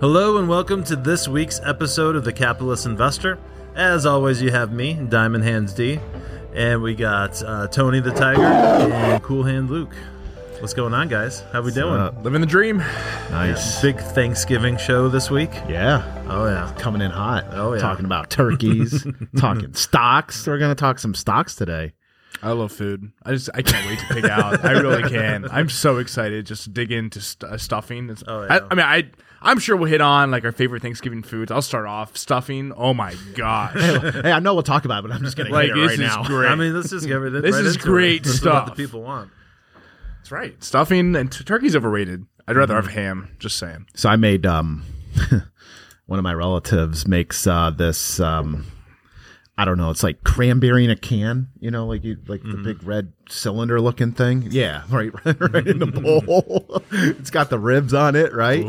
Hello and welcome to this week's episode of The Capitalist Investor. As always, you have me, Diamond Hands D, and we got uh, Tony the Tiger and Cool Hand Luke. What's going on, guys? How we doing? Uh, living the dream. Nice. Big Thanksgiving show this week. Yeah. Oh yeah. Coming in hot. Oh, yeah. Talking about turkeys, talking stocks. We're going to talk some stocks today. I love food. I just I can't wait to pick out. I really can. I'm so excited just to dig into st- uh, stuffing. It's, Oh, yeah. I, I mean, I I'm sure we'll hit on like our favorite Thanksgiving foods. I'll start off stuffing. Oh my gosh, hey, I know we'll talk about it, but I'm just going to like hit it this right is now. great. I mean, let's just get rid of This right is great it. This is stuff. what the people want. that's right. Stuffing and t- turkey's overrated. I'd rather Mm-hmm. have ham. Just saying. So I made um one of my relatives makes uh this um I don't know, it's like cranberry in a can, you know, like you like Mm-hmm. the big red cylinder looking thing. Yeah, right right in the bowl. it's got the ribs on it, right?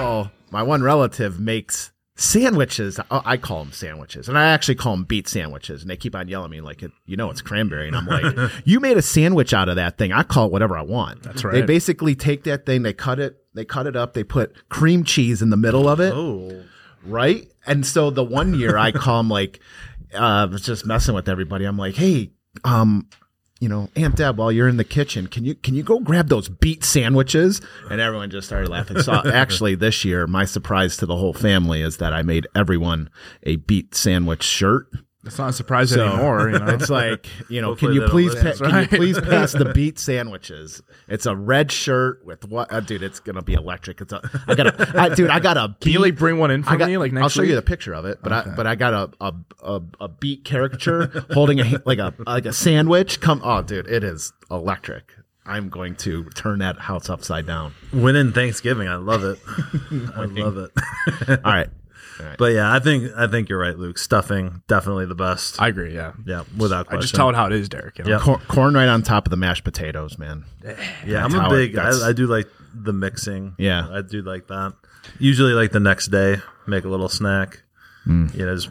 Well, my one relative makes sandwiches. I I call them sandwiches, and I actually call them beet sandwiches. And they keep on yelling at me like, "You know, it's cranberry." And I'm like, "You made a sandwich out of that thing. I call it whatever I want." That's right. They basically take that thing, they cut it, they cut it up, they put cream cheese in the middle of it, Oh, right? And so the one year I call him like, uh, I was just messing with everybody. I'm like, "Hey, um." You know, Aunt Deb, while you're in the kitchen, can you can you go grab those beet sandwiches? And everyone just started laughing. So actually, this year, my surprise to the whole family is that I made everyone a beet sandwich shirt. That's not a surprise So, anymore. You know? It's like, you know, Hopefully can you please pa- That's can you please pass the beet sandwiches? It's a red shirt with what? Uh, dude, it's gonna be electric. It's a I got a I, dude. I got a. Can you like bring one in for I got, me like next I'll show week? you the picture of it, but I but I got a a a, a beet caricature holding a like a like a sandwich. Come, oh, dude, it is electric. I'm going to turn that house upside down. winning Thanksgiving. I love it. I love it. All right, but yeah, I think I think you're right, Luke. Stuffing definitely the best. I agree. Yeah. yeah, without I just tell it how it is, Derek. You know? Yeah. Cor- corn right on top of the mashed potatoes, man. Yeah, I'm a how it- big. I, I do like the mixing. Yeah. I do like that. Usually, like the next day, make a little snack. Mm. You know, just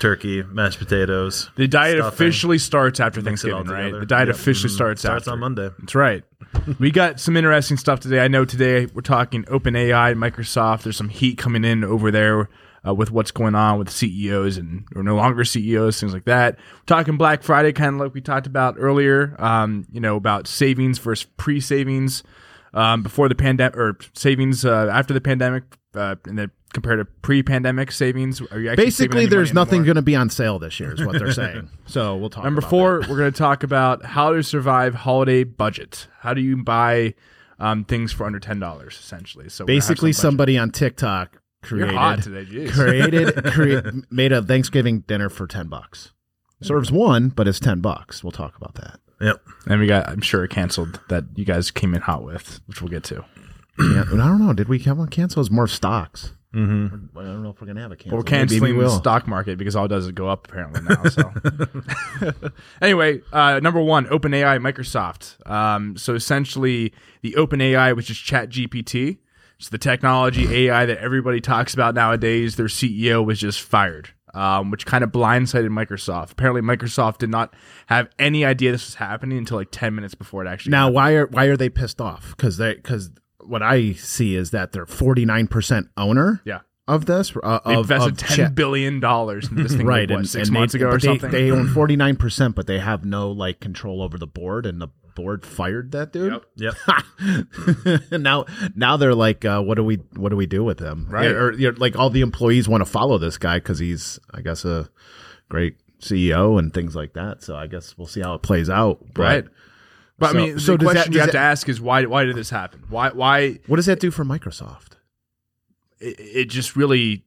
turkey, mashed potatoes. The diet stuffing. officially starts after Mix Thanksgiving, right? The diet Yep. officially Mhm. starts starts after. on Monday. That's right. we got some interesting stuff today. I know today we're talking OpenAI, Microsoft. There's some heat coming in over there uh, with what's going on with CEOs and or no longer CEOs, things like that. We're talking Black Friday, kind of like we talked about earlier. Um, you know about savings versus pre-savings um, before the pandemic or savings uh, after the pandemic, uh, and then compared to pre-pandemic savings. Are you actually Basically, there's nothing going to be on sale this year, is what they're saying. So we'll talk. Number four, that. we're going to talk about how to survive holiday budget. How do you buy um, things for under ten dollars, essentially? So we're gonna have basically some somebody on TikTok You're created hot today, jeez. created crea- made a Thanksgiving dinner for ten bucks. Serves one, but it's ten bucks. We'll talk about that. Yep. And we got, I'm sure, it canceled that you guys came in hot with, which we'll get to. Yeah, I don't know. Did we have one cancel? It's more stocks. Mm-hmm. I don't know if we're gonna have a cancel. We're Maybe we canceling the stock market because all it does is go up apparently now. So anyway, uh, number one, OpenAI, Microsoft. Um, so essentially, the OpenAI, which is ChatGPT, it's the technology AI that everybody talks about nowadays. Their CEO was just fired. Um, which kind of blindsided Microsoft. Apparently, Microsoft did not have any idea this was happening until like ten minutes before it actually. Now, why are why are they pissed off? Because they because what I see is that they're forty nine percent owner yeah, of this. Uh, they of, invested of ten billion dollars into this thing, right? like, what, and, six and months they, ago or they, something. They own forty nine percent, but they have no like control over the board, and the board fired that dude. Yep. Yep. now, now they're like, uh, what do we, what do we do with him? Right. Or, know, like all the employees want to follow this guy because he's, I guess, a great CEO and things like that. So I guess we'll see how it plays out. But Right. But So- I mean, so the does that- question you have to ask is why? Why did this happen? Why? Why? What does that do for Microsoft? It, it just really.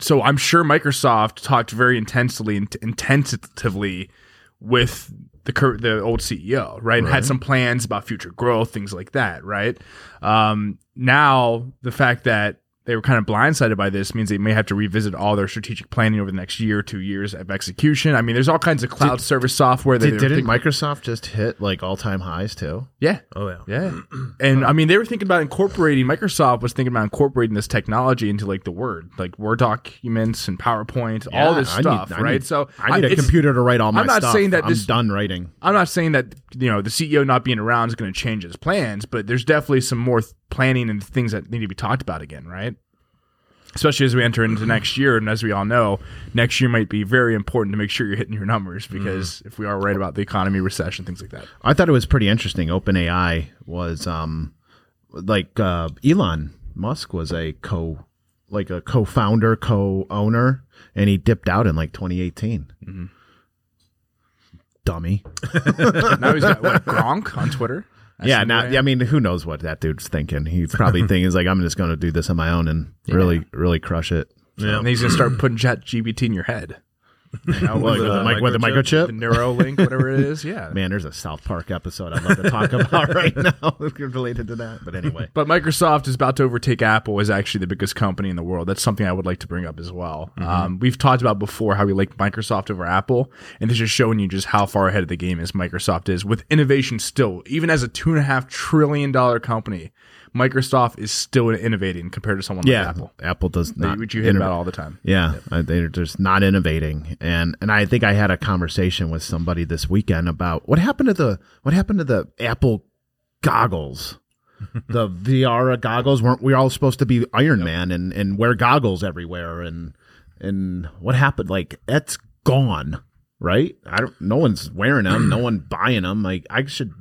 So I'm sure Microsoft talked very intensely and intensively with the cur- the old CEO, right? And had some plans about future growth, things like that, right? Um, now the fact that they were kind of blindsided by this means they may have to revisit all their strategic planning over the next year or two years of execution. I mean, there's all kinds of cloud service software that Did, didn't Microsoft just hit like all time highs too? yeah, Oh yeah. Yeah. And I mean, they were thinking about incorporating, Microsoft was thinking about incorporating this technology into like the Word, like Word documents and PowerPoint, all this I need- stuff, I right? need- so I need a computer to write all my I'm not stuff. saying that I'm this- done writing. I'm not saying that, you know, the CEO not being around is going to change his plans, but there's definitely some more th- planning and things that need to be talked about again, right? Especially as we enter into next year. And as we all know, next year might be very important to make sure you're hitting your numbers because if we are right about the economy, recession, things like that. I thought it was pretty interesting. OpenAI was um like uh, Elon Musk was a co like a co-founder, co-owner, and he dipped out in like 2018. Dummy. Now he's got what, Grok on Twitter. Yeah, now. I mean, who knows what that dude's thinking? He's probably thinking, "Is like, I'm just going to do this on my own and really, really crush it." Yeah. And he's gonna start putting Chat GBT in your head. Like, with, the, uh, mic- with the the. Neuralink, whatever it is. Yeah. Man, there's a South Park episode I'd love to talk about right now related to that. But anyway, But Microsoft is about to overtake Apple as actually the biggest company in the world. That's something I would like to bring up as well. Um, we've talked about before how we like Microsoft over Apple, and this is showing you just how far ahead of the game as Microsoft is with innovation. Still, even as a two and a half trillion dollar company, Microsoft is still innovating compared to someone yeah, like Apple, Apple does not. which you hear about all the time. Yeah, they're just not innovating, and and I think I had a conversation with somebody this weekend about what happened to the what happened to the Apple goggles, the VR goggles. weren't we all supposed to be Iron Man and and wear goggles everywhere? And and what happened? Like that's gone, right? I don't. No one's wearing them. no one buying them. Like I should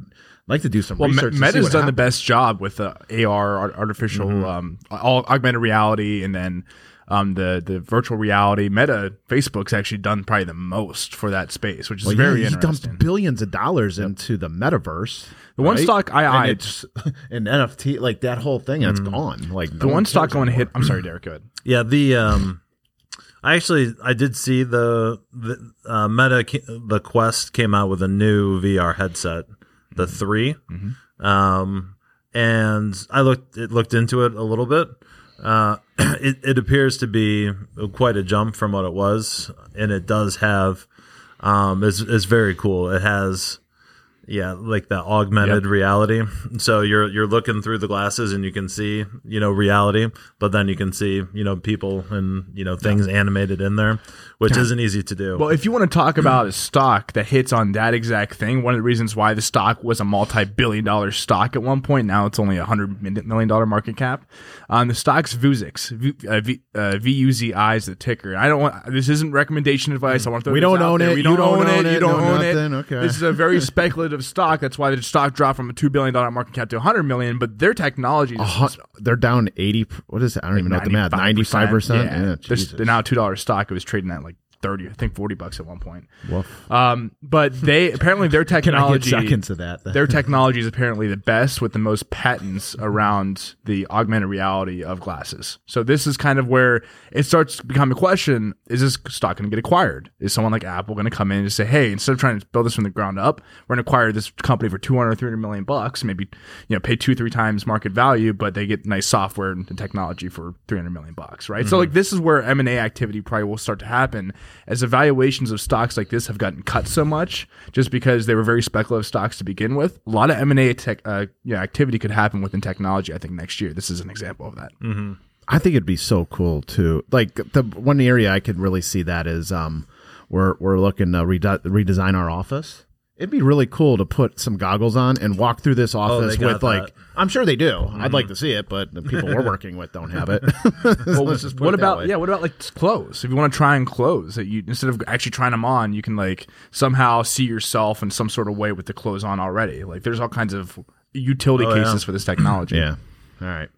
like to do some Well, Me- research. to see Meta's what done the best job with the AR, art- artificial, um, all augmented reality, and then um, the the virtual reality. Meta, Facebook's actually done probably the most for that space, which is Well, very yeah, he interesting. dumped billions of dollars into the metaverse. The one stock I and eyed- it's an NFT, like that whole thing, it's gone. Like the one stock going to hit. I'm sorry, Derek. Go ahead. Yeah, the um, I actually I did see the the uh, Meta the Quest came out with a new VR headset, the 3 um, and I looked it looked into it a little bit. Uh, it it appears to be quite a jump from what it was, and it does have um, is is very cool. It has yeah, like that augmented reality. So you're you're looking through the glasses and you can see, you know, reality, but then you can see, you know, people and, you know, things animated in there, which isn't easy to do. Well, if you want to talk about a stock that hits on that exact thing, one of the reasons why the stock was a multi-billion dollar stock at one point, now it's only a hundred million dollar market cap. Um, the stock's Vuzix, V, uh, v, uh, V-U-Z-I is the ticker. I don't want this isn't recommendation advice. I want to throw We don't own there. it. We You don't, don't own it. own You don't No own nothing. it. Okay. This is a very speculative stock. That's why the stock dropped from a two billion dollar market cap to a hundred million. But their technology is Hu- they're down eighty. What is it? I don't even know what the math. Ninety five percent. Yeah, Yeah, They're, they're now a two dollar stock. It was trading at like thirty, I think forty bucks at one point. Woof. Um, but they apparently their Can I get technology, seconds of that? their technology is apparently the best with the most patents around the augmented reality of glasses. So this is kind of where it starts to become a question: Is this stock going to get acquired? Is someone like Apple going to come in and say, "Hey, instead of trying to build this from the ground up, we're going to acquire this company for 200 or 300 million bucks, maybe you know pay two three times market value, but they get nice software and technology for 300 million bucks, right?" So like this is where M and A activity probably will start to happen as evaluations of stocks like this have gotten cut so much just because they were very speculative stocks to begin with. A lot of M and A tech, uh, yeah, activity could happen within technology. I think next year. This is an example of that. I think it'd be so cool to like the one area I could really see that is um we're we're looking to rede- redesign our office. It'd be really cool to put some goggles on and walk through this oh, office got with like that. I'm sure they do. I'd like mm-hmm. to see it, but the people we're working with don't have it. So let's just put what it that about way. yeah? What about like clothes? If you want to try and clothes, that you instead of actually trying them on, you can like somehow see yourself in some sort of way with the clothes on already. Like there's all kinds of utility Oh, yeah. cases for this technology. Yeah. All right.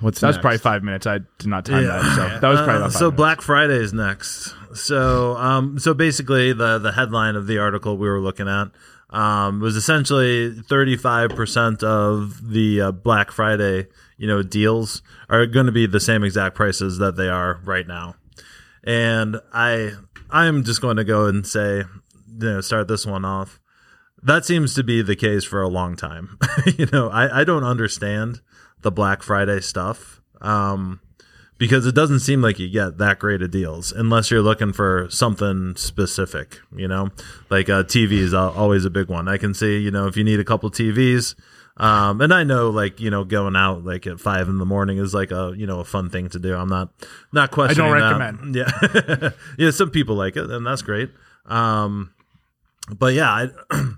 What's That was probably five minutes. I did not time that. So that was probably Uh, five so minutes. Black Friday is next. So um so basically the the headline of the article we were looking at um was essentially 35% of the uh, Black Friday, you know, deals are going to be the same exact prices that they are right now. And I I'm just going to go and say you know start this one off. That seems to be the case for a long time. you know, I I don't understand the Black Friday stuff. Um because it doesn't seem like you get that great of deals unless you're looking for something specific, you know, like uh, TV is always a big one. I can see, you know, if you need a couple TVs, um, and I know like you know going out like at five in the morning is like a you know a fun thing to do. I'm not not questioning. I don't recommend. Yeah, yeah. Some people like it, and that's great. Um, but yeah, I,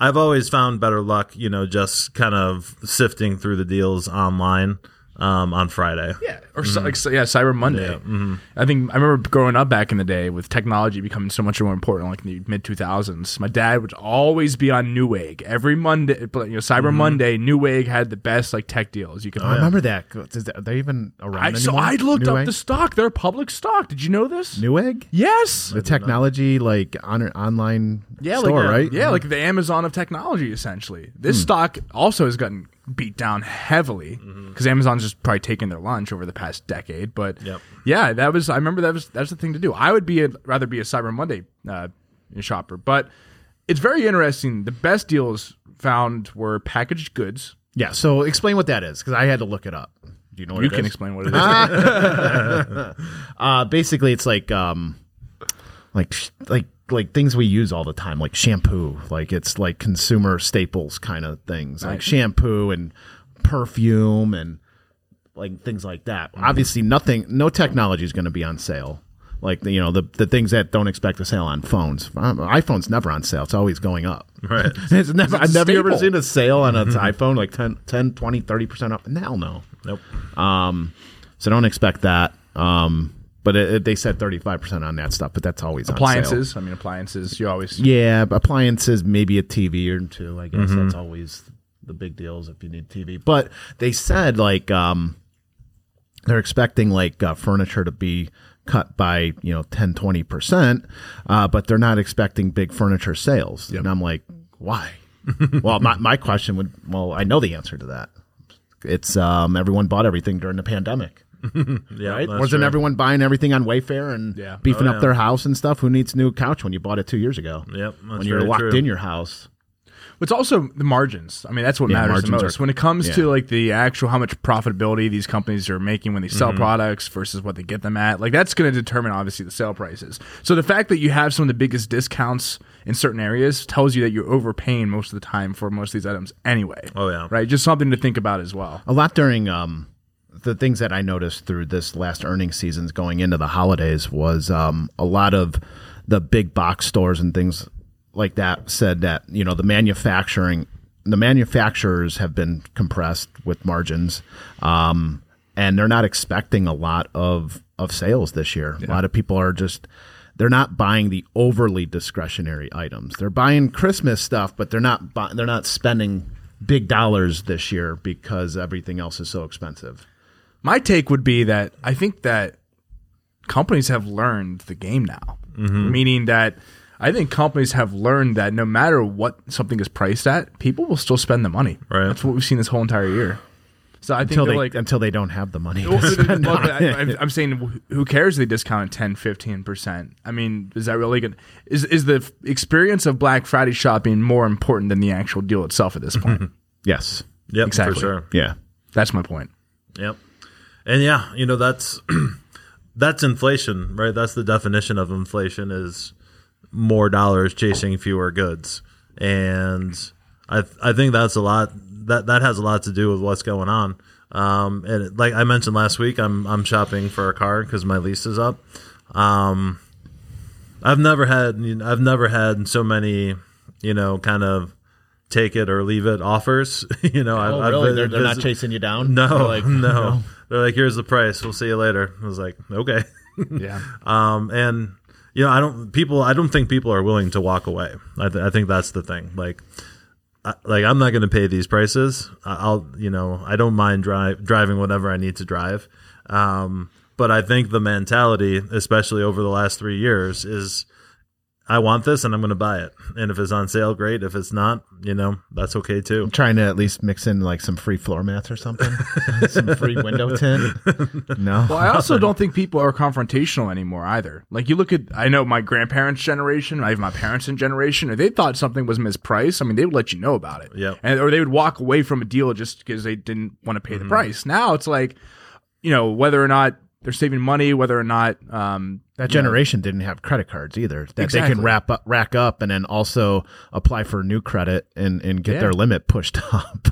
I've always found better luck, you know, just kind of sifting through the deals online um, on Friday. Yeah, or so, mm-hmm. like yeah, Cyber Monday. Mm-hmm. I think I remember growing up back in the day with technology becoming so much more important, like in the mid two thousands. My dad would always be on Newegg every Monday. But you know, Cyber mm-hmm. Monday, Newegg had the best like tech deals you could. Oh, I remember that. Is that- Are they even around I, so? I looked up the stock. They're public stock. Did you know this? Newegg, yes. the technology like on an online Yeah, store, like, right? Yeah, like the Amazon of technology, essentially. This hmm. stock also has gotten beat down heavily because Amazon's just probably taken their lunch over the past decade. But Yep. yeah, that was I remember that was that's the thing to do. I would be a, rather be a Cyber Monday uh, shopper, but it's very interesting. The best deals found were packaged goods. Yeah. So explain what that is because I had to look it up. Do you know what You can is? explain what it is. Uh, basically, it's like um, like like like things we use all the time, like shampoo. Like it's like consumer staples kind of things, like shampoo and perfume and like things like that. Obviously, nothing, no technology is going to be on sale. Like the, you know the the things that don't expect a sale on phones. Um, iPhone's never on sale. It's always going up. Right. It's never. I've never ever seen a sale on an iPhone like 10, 10 20, 30 percent up. Hell no. Nope. Um, so don't expect that. Um, but it, it- they said 35% on that stuff, but that's always appliances. I mean, appliances. You always Yeah, appliances, maybe a TV or two. I guess Mm-hmm. that's always the big deals if you need TV. But they said like um, they're expecting like uh, furniture to be cut by you know 10 20% uh, but they're not expecting big furniture sales and i'm like why well my, my question would well i know the answer to that it's um, everyone bought everything during the pandemic Yeah. right? Wasn't true. everyone buying everything on Wayfair and Yeah. beefing Oh, up yeah. their house and stuff? Who needs new couch when you bought it two years ago? Yep. That's when you're very locked true. in your house. It's also the margins. I mean, that's what Yeah, matters the most are- when it comes yeah. to like the actual how much profitability these companies are making when they sell Mm-hmm. products versus what they get them at. Like that's going to determine obviously the sale prices. So the fact that you have some of the biggest discounts in certain areas tells you that you're overpaying most of the time for most of these items anyway. Oh, yeah. right. Just something to think about as well. A lot during um, the things that I noticed through this last earnings seasons going into the holidays was um, a lot of the big box stores and things like that said that you know the manufacturing the manufacturers have been compressed with margins um, and they're not expecting a lot of of sales this year. A lot of people are just they're not buying the overly discretionary items. They're buying christmas stuff but they're not bu- they're not spending big dollars this year because everything else is so expensive My take would be that I think that companies have learned the game now, Mm-hmm. meaning that I think companies have learned that no matter what something is priced at, people will still spend the money. Right. That's what we've seen this whole entire year. So I think until they're they like. until they don't have the money to Well, spend well, on I, am saying, who cares? if They discount 10, 15 percent. I mean, is that really good? Is is the f- experience of Black Friday shopping more important than the actual deal itself at this point? yes Yep. Exactly. For sure. yeah That's my point. Yep. And yeah, you know that's that's inflation, right? That's the definition of inflation is more dollars chasing fewer goods. And I I think that's a lot that that has a lot to do with what's going on. Um and like I mentioned last week, I'm I'm shopping for a car cuz my lease is up. Um I've never had I've never had so many, you know, kind of take it or leave it offers. you know, oh, I've, really I've they're, they're not chasing you down no, They're like, no. They're like, here's the price. We'll see you later. I was like, okay. Yeah. Um, and you know, I don't people. I don't think people are willing to walk away. I, th- I think that's the thing. Like, I, like I'm not going to pay these prices. I- I'll, you know, I don't mind drive driving whatever I need to drive. Um, but I think the mentality, especially over the last three years, is I want this and I'm going to buy it. And if it's on sale, great. If it's not, you know, that's okay too. I'm trying to at least mix in like some free floor mats or something some free window tint no Well, I also don't think people are confrontational anymore either. Like you look at, I know my grandparents' generation, I have my parents' generation, if they thought something was mispriced, I mean, they would let you know about it. Yeah. And, or they would walk away from a deal just because they didn't want to pay the mm-hmm. price. Now it's like, you know, whether or not they're saving money, whether or not, um, that you know, generation didn't have credit cards either that they can wrap up rack up and then also apply for new credit and, and get Yeah. their limit pushed up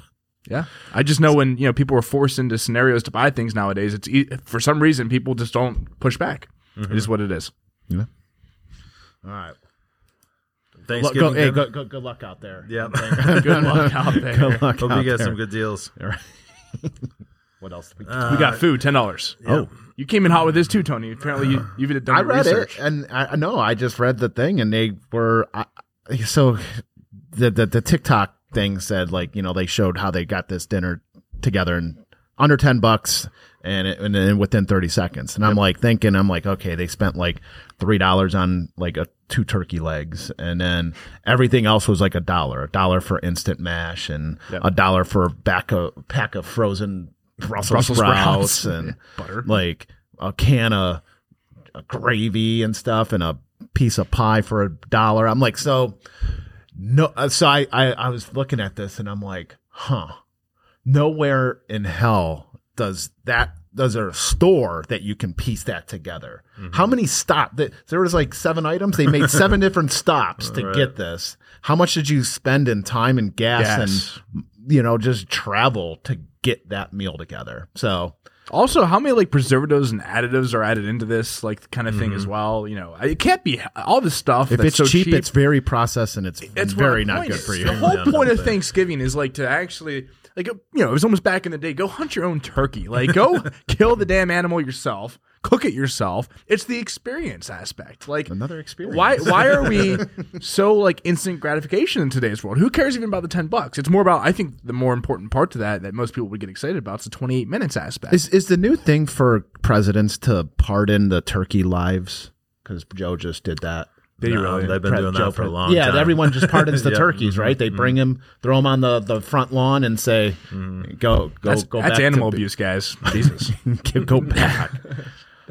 Yeah, I just know when you know people are forced into scenarios to buy things nowadays. It's e- for some reason people just don't push back. It is what it is. Yeah. All right. Thanksgiving. go, hey, dinner. go, go, good luck out there Yeah. Good luck out there. good luck Hope out you get there. some good deals. What else? We, uh, we got food, ten dollars. Oh. you came in hot with this too, Tony. Apparently, you, you've done I your read research. it, and I no, I just read the thing, and they were I, so the, the the TikTok thing said like you know they showed how they got this dinner together in under ten bucks, and it, and then within thirty seconds, and I'm like thinking, I'm like, okay, they spent like three dollars on like a two turkey legs, and then everything else was like a dollar, a dollar for instant mash, and a dollar for a back of pack of frozen Brussels, Brussels sprouts, sprouts. and Butter. like a can of a gravy and stuff and a piece of pie for a dollar. I'm like, so no. uh, So I, I, I was looking at this and I'm like, huh, nowhere in hell does that, does there a store that you can piece that together? How many stop that there was like seven items. They made seven different stops to get this. How much did you spend in time and gas, Gas. and, you know, just travel to get that meal together? So Also, how many like preservatives and additives are added into this like kind of Mm-hmm. thing as well? You know, it can't be all this stuff. if that's it's so cheap, cheap, it's very processed and it's, it's very not good is, for you. The whole point of. Thanksgiving is like to actually like you know it was almost back in the day. Go hunt your own turkey. Like go kill the damn animal yourself. Cook it yourself. It's the experience aspect. Like Another experience. Why why are we so like instant gratification in today's world? Who cares even about the ten bucks? It's more about I think the more important part to that that most people would get excited about is the twenty eight minutes aspect. Is is the new thing for presidents to pardon the turkey lives? Because Joe just did that. Did No, really? They've been doing Joe that for a long yeah, time. Yeah, everyone just pardons the Yeah. turkeys, right? They mm-hmm. bring him, throw him on the, the front lawn, and say, mm-hmm. "Go, go, that's go that's back animal to, abuse, guys. Jesus. Go back."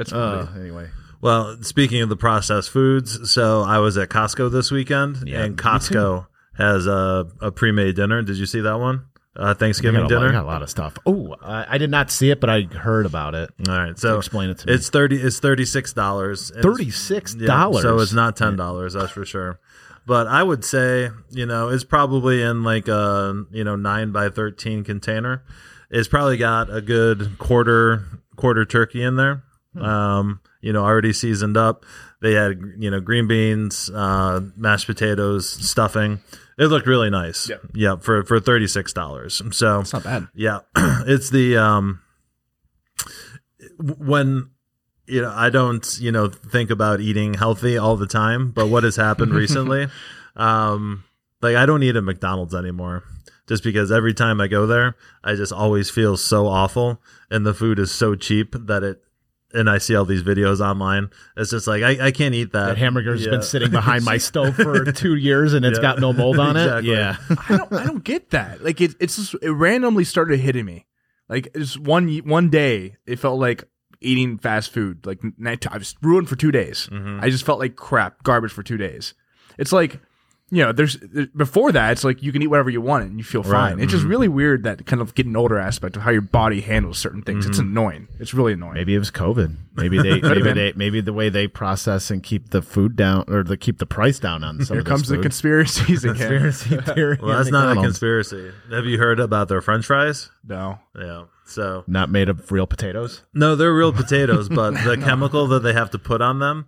That's uh, anyway, Well, speaking of the processed foods, so I was at Costco this weekend, Yeah, and Costco has a, a pre-made dinner. Did you see that one? Uh, I Thanksgiving got, a lot, I dinner. got a lot of stuff. Oh, I, I did not see it, but I heard about it. All right, so explain it to me. It's thirty. It's thirty six dollars. Thirty six Yeah, dollars. so it's not ten dollars. That's for sure. But I would say, you know, it's probably in like a you know nine by thirteen container. It's probably got a good quarter quarter turkey in there. Um, you know, already seasoned up. They had you know green beans, uh, mashed potatoes, stuffing. It looked really nice. Yep. Yeah, for for thirty six dollars. So It's not bad. yeah, it's the um when you know I don't you know think about eating healthy all the time, but what has happened recently, um, like I don't eat at McDonald's anymore. Just because every time I go there, I just always feel so awful, and the food is so cheap that it. And I see all these videos online. It's just like I, I can't eat that. That hamburger's Yeah. been sitting behind my stove for two years, and it's Yeah. got no mold on it. Exactly. Yeah, I don't I don't get that. Like it, it's just it randomly started hitting me. Like just one one day, it felt like eating fast food. Like I was ruined for two days. Mm-hmm. I just felt like crap, garbage for two days. It's like you know, there's there- before that, it's like you can eat whatever you want and you feel fine. Right, It's just mm-hmm. really weird that kind of getting older aspect of how your body handles certain things. It's mm-hmm. annoying. It's really annoying. maybe it was COVID. Maybe they, maybe they, maybe the way they process and keep the food down or the keep the price down on some Here of this comes the conspiracies again. conspiracy theory. Well, that's not a conspiracy. Have you heard about their French fries? No. Yeah. So Not made of real potatoes. No, they're real potatoes, but the chemical that they have to put on them.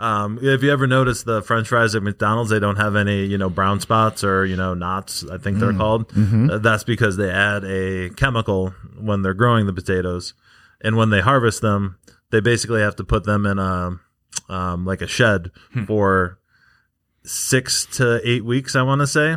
Um, if you ever notice the French fries at McDonald's, they don't have any, you know, brown spots or you know knots. I think they're called. Uh, that's because they add a chemical when they're growing the potatoes, and when they harvest them, they basically have to put them in a um, like a shed for six to eight weeks. I want to say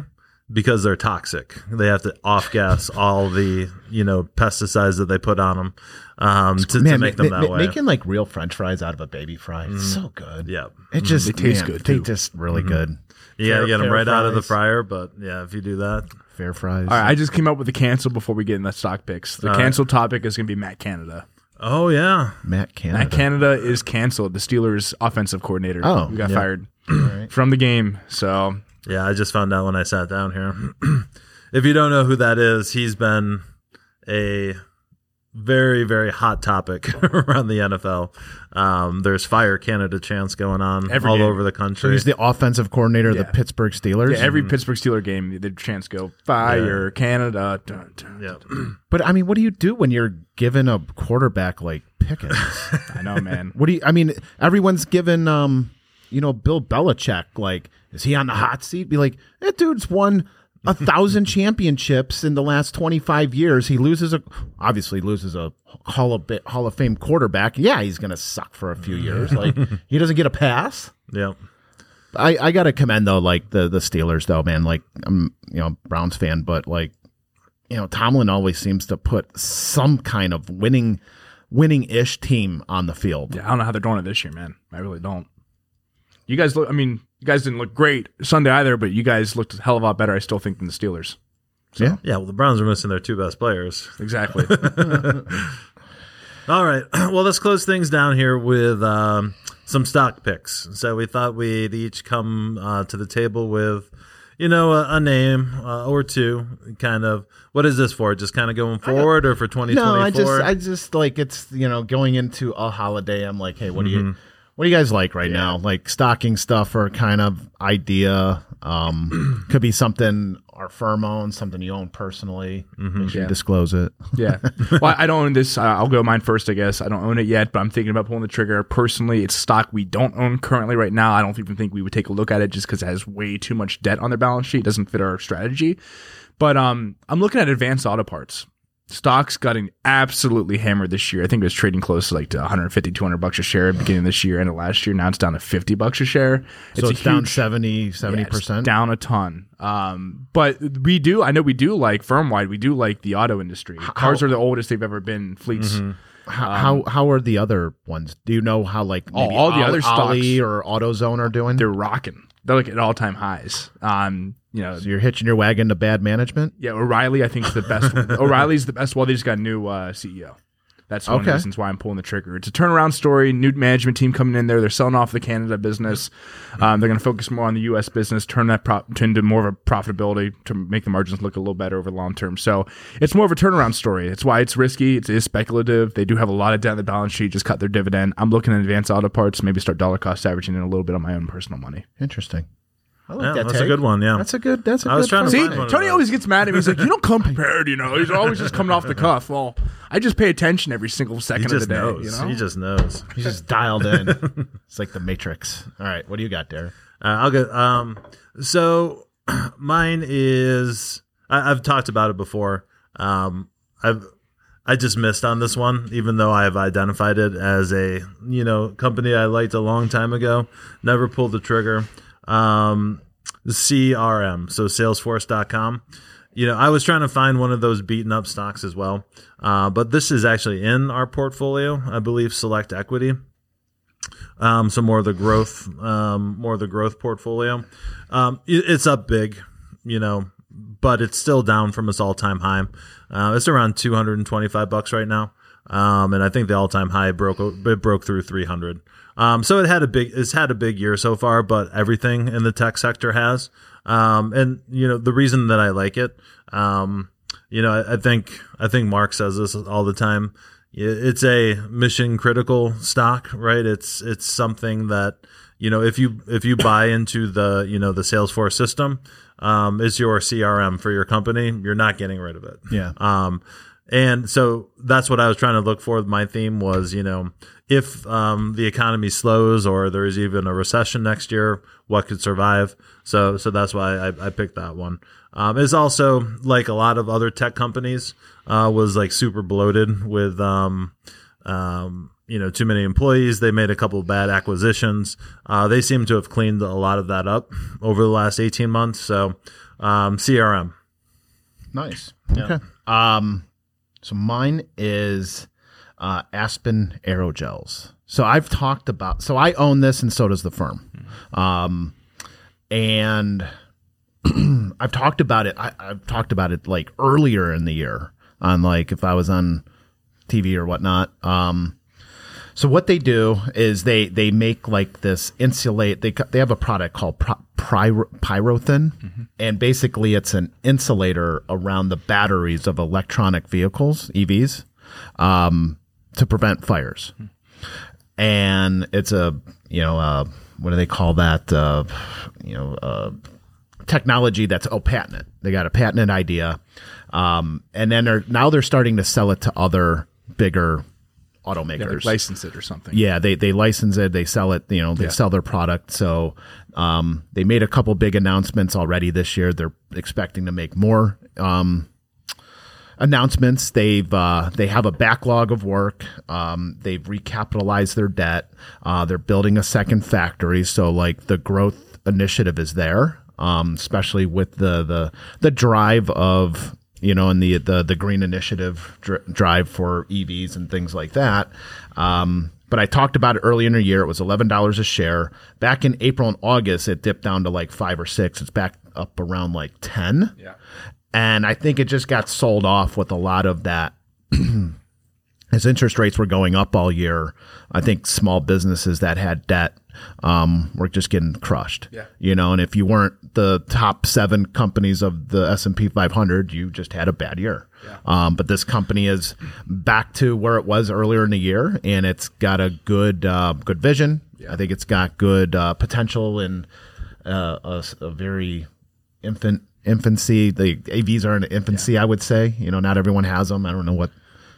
because they're toxic. They have to off gas all the you know pesticides that they put on them um, to, to make them ma- that ma- way. making like real French fries out of a baby fry, it's mm-hmm. so good. yeah, It mm-hmm. just They taste man, good, They too. just really mm-hmm. good. Yeah, you gotta get them fair right out of the fryer. But yeah, if you do that, Fair fries. All right, I just came up with the cancel before we get in the stock picks. The All cancel topic is going to be Matt Canada. oh yeah, Matt Canada. Matt Canada is canceled. The Steelers' offensive coordinator. Oh, who got yeah. fired from the game. So yeah. I just found out when I sat down here. if you don't know who that is, he's been a very very hot topic around the NFL. Um, there's fire Canada chants going on Every all game. over the So country. he's the offensive coordinator of the Pittsburgh Steelers. yeah, every Pittsburgh Steeler game, the chance go fire Canada. Dun, dun. yeah. but I mean, what do you do when you're given a quarterback like Pickens? I know, man. what do you? I mean, everyone's given, um, you know, Bill Belichick. Like, is he on the hot seat? Be like, that dude's won a thousand championships in the last 25 years. He loses a, obviously loses a Hall of, Hall of Fame quarterback. Yeah, he's going to suck for a few years. Like, he doesn't get a pass. Yeah. I, I got to commend, though, like the, the Steelers, though, man. Like, I'm, you know, Browns fan, but like, you know, Tomlin always seems to put some kind of winning, winning ish team on the field. Yeah, I don't know how they're doing it this year, man. I really don't. You guys look. I mean, you guys didn't look great Sunday either, but you guys looked a hell of a lot better. I still think than the Steelers. Yeah. Yeah. Well, the Browns are missing their two best players. Exactly. All right. Well, let's close things down here with um, some stock picks. So we thought we'd each come uh, to the table with, you know, a, a name uh, or two. Kind of. What is this for? Just kind of going forward, or for twenty No, I just. I just like it's you know going into a holiday. I'm like, hey, what do Mm-hmm. you, what do you guys like right now? Like stocking stuff or kind of idea. Um, could be something our firm owns, something you own personally. Make sure Yeah. you disclose it. yeah. Well, I don't own this. Uh, I'll go mine first, I guess. I don't own it yet, but I'm thinking about pulling the trigger. Personally, it's stock we don't own currently right now. I don't even think we would take a look at it just because it has way too much debt on their balance sheet. It doesn't fit our strategy. But um, I'm looking at advanced auto parts. Stocks got an absolutely hammered this year. I think it was trading close to like to 150, 200 bucks a share at the beginning of this year and last year. Now it's down to 50 bucks a share. So it's, down huge- 70 yeah, it's percent. down a ton. Um, but we do, I know we do like firm wide. We do like the auto industry. Cars are the oldest they've ever been. Fleets. How, how how are the other ones? Do you know how like maybe all the Ollie- other stocks- Ollie or AutoZone are doing? They're rocking. They're like at all time highs. Um, you know, so you're hitching your wagon to bad management. yeah, O'Reilly I think is the best. O'Reilly's the best. Well, they just got a new uh, CEO. That's one of the reasons why I'm pulling the trigger. It's a turnaround story. New management team coming in there. They're selling off the Canada business. Um, they're going to focus more on the U.S. business, turn that prop to into more of a profitability to make the margins look a little better over the long term. So it's more of a turnaround story. It's why it's risky. It is speculative. They do have a lot of debt on the balance sheet. Just cut their dividend. I'm looking at advanced auto parts. Maybe start dollar cost averaging in a little bit on my own personal money. Interesting. I like Yeah, that that's a good one. Yeah. That's a good. That's a I was good trying to. See, find one Tony those. always gets mad at me. He's like, "You don't come prepared," you know. He's always just coming off the cuff. Well, I just pay attention every single he second of the day. knows. You know, He just knows. He's just dialed in. it's like the Matrix. All right, what do you got there? Uh, I'll go. Um, so mine is I, I've talked about it before. Um, I've I just missed on this one, even though I've identified it as a you know company I liked a long time ago. Never pulled the trigger. Um, CRM, so Salesforce.com. You know, I was trying to find one of those beaten up stocks as well, uh, but this is actually in our portfolio. I believe Select Equity um, some more of the growth, um, more of the growth portfolio. Um, it- it's up big, you know, but it's still down from its all-time high. Uh, it's around 225 bucks right now, um, and I think the all-time high broke it broke through 300. Um, so it had a big it's had a big year so far, but everything in the tech sector has. Um, and you know the reason that I like it, um, you know, I, I think I think Mark says this all the time. It's a mission critical stock, right? It's it's something that you know if you if you buy into the you know the Salesforce system, um, is your CRM for your company. You're not getting rid of it. Yeah. Um, and so that's what I was trying to look for. With my theme was, you know, if um, the economy slows or there's even a recession next year, what could survive? So, so that's why I, I picked that one. Um, it's also like a lot of other tech companies uh, was like super bloated with, um, um, you know, too many employees. They made a couple of bad acquisitions. Uh, they seem to have cleaned a lot of that up over the last 18 months. So, um, CRM. Nice. Okay. Um, so mine is uh, Aspen Aerogels. So I've talked about. So I own this, and so does the firm. Um, and I've talked about it. I, I've talked about it like earlier in the year on like if I was on TV or whatnot. Um, so what they do is they they make like this insulate. They they have a product called Pyro, Pyrothin, and basically it's an insulator around the batteries of electronic vehicles (EVs) um, to prevent fires. And it's a you know uh, what do they call that? Uh, you know. Uh, technology that's oh patented. They got a patented idea, um, and then they're now they're starting to sell it to other bigger automakers. Yeah, license it or something. Yeah, they they license it, they sell it, you know, they Yeah. sell their product. So um, they made a couple big announcements already this year. They're expecting to make more um, announcements. They've uh, they have a backlog of work. Um, they've recapitalized their debt. Uh, they're building a second factory. So like the growth initiative is there, um, especially with the the the drive of you know, and the the the green initiative dr- drive for EVs and things like that. Um, but I talked about it early in the year. It was eleven dollars a share. Back in April and August, it dipped down to like five or six. It's back up around like ten. Yeah. And I think it just got sold off with a lot of that. As interest rates were going up all year, I think small businesses that had debt um, were just getting crushed. Yeah. You know, and if you weren't the top seven companies of the S and P 500, you just had a bad year. Um, but this company is back to where it was earlier in the year, and it's got a good uh, good vision. I think it's got good uh, potential and uh, a, a very infant infancy. The AVs are in infancy, I would say. You know, not everyone has them. I don't know what.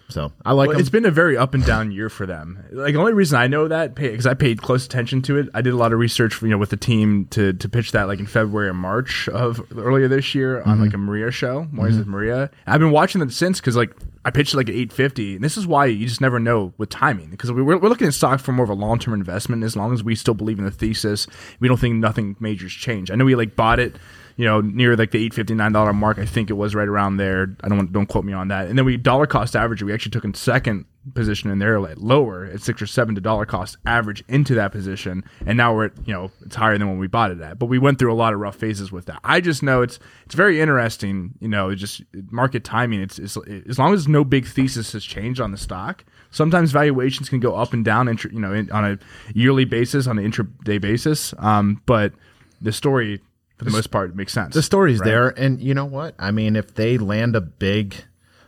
So I like Well, it's been a very up and down year for them. Like the only reason I know that because I paid close attention to it. I did a lot of research, you know, with the team to to pitch that like in February or March of earlier this year on mm-hmm. like a Maria show. Mornings with mm-hmm. Maria. I've been watching them since because like I pitched like at eight fifty, and this is why you just never know with timing because we, we're we're looking at stock for more of a long term investment. As long as we still believe in the thesis, we don't think nothing major's changed. I know we like bought it you know, near like the eight fifty nine dollar mark. I think it was right around there. I don't want, don't quote me on that. And then we dollar cost average. We actually took in second position in there, like lower at six or seven to dollar cost average into that position. And now we're at you know it's higher than when we bought it at. But we went through a lot of rough phases with that. I just know it's it's very interesting. You know, just market timing. It's, it's as long as no big thesis has changed on the stock. Sometimes valuations can go up and down, you know, in, on a yearly basis, on an intraday basis. Um, but the story, for the most part, it makes sense. the story's right? there, and you know what? I mean, if they land a big,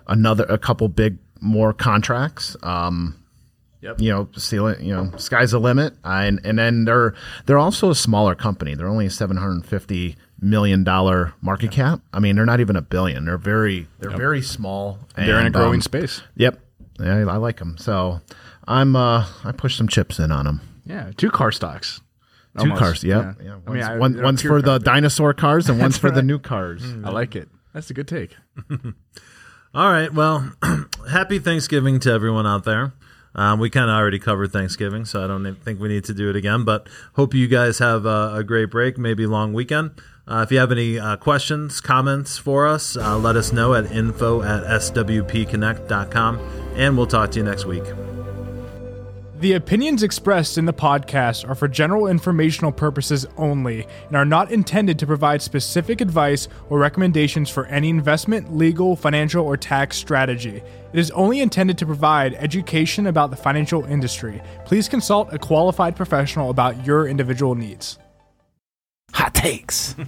another, a couple big more contracts, um, Yep. you know, ceiling, you know, sky's the limit. And and then they're they're also a smaller company. They're only a seven hundred fifty million dollar market cap. I mean, they're not even a billion. They're very they're very small. They're in a growing um, space. Yep, yeah, I, I like them. So I'm uh I push some chips in on them. Yeah, two car stocks. Two Almost. cars, yep. Yeah. yeah. I mean, One's, I- one, one's pure for the company. dinosaur cars and one's for the new cars. I like it. That's a good take. All right. Well, happy Thanksgiving to everyone out there. Um, we kind of already covered Thanksgiving, so I don't think we need to do it again. But hope you guys have a, a great break, maybe long weekend. Uh, if you have any uh, questions, comments for us, uh, let us know at info at swpconnect.com, and we'll talk to you next week. The opinions expressed in the podcast are for general informational purposes only and are not intended to provide specific advice or recommendations for any investment, legal, financial, or tax strategy. It is only intended to provide education about the financial industry. Please consult a qualified professional about your individual needs. Hot takes.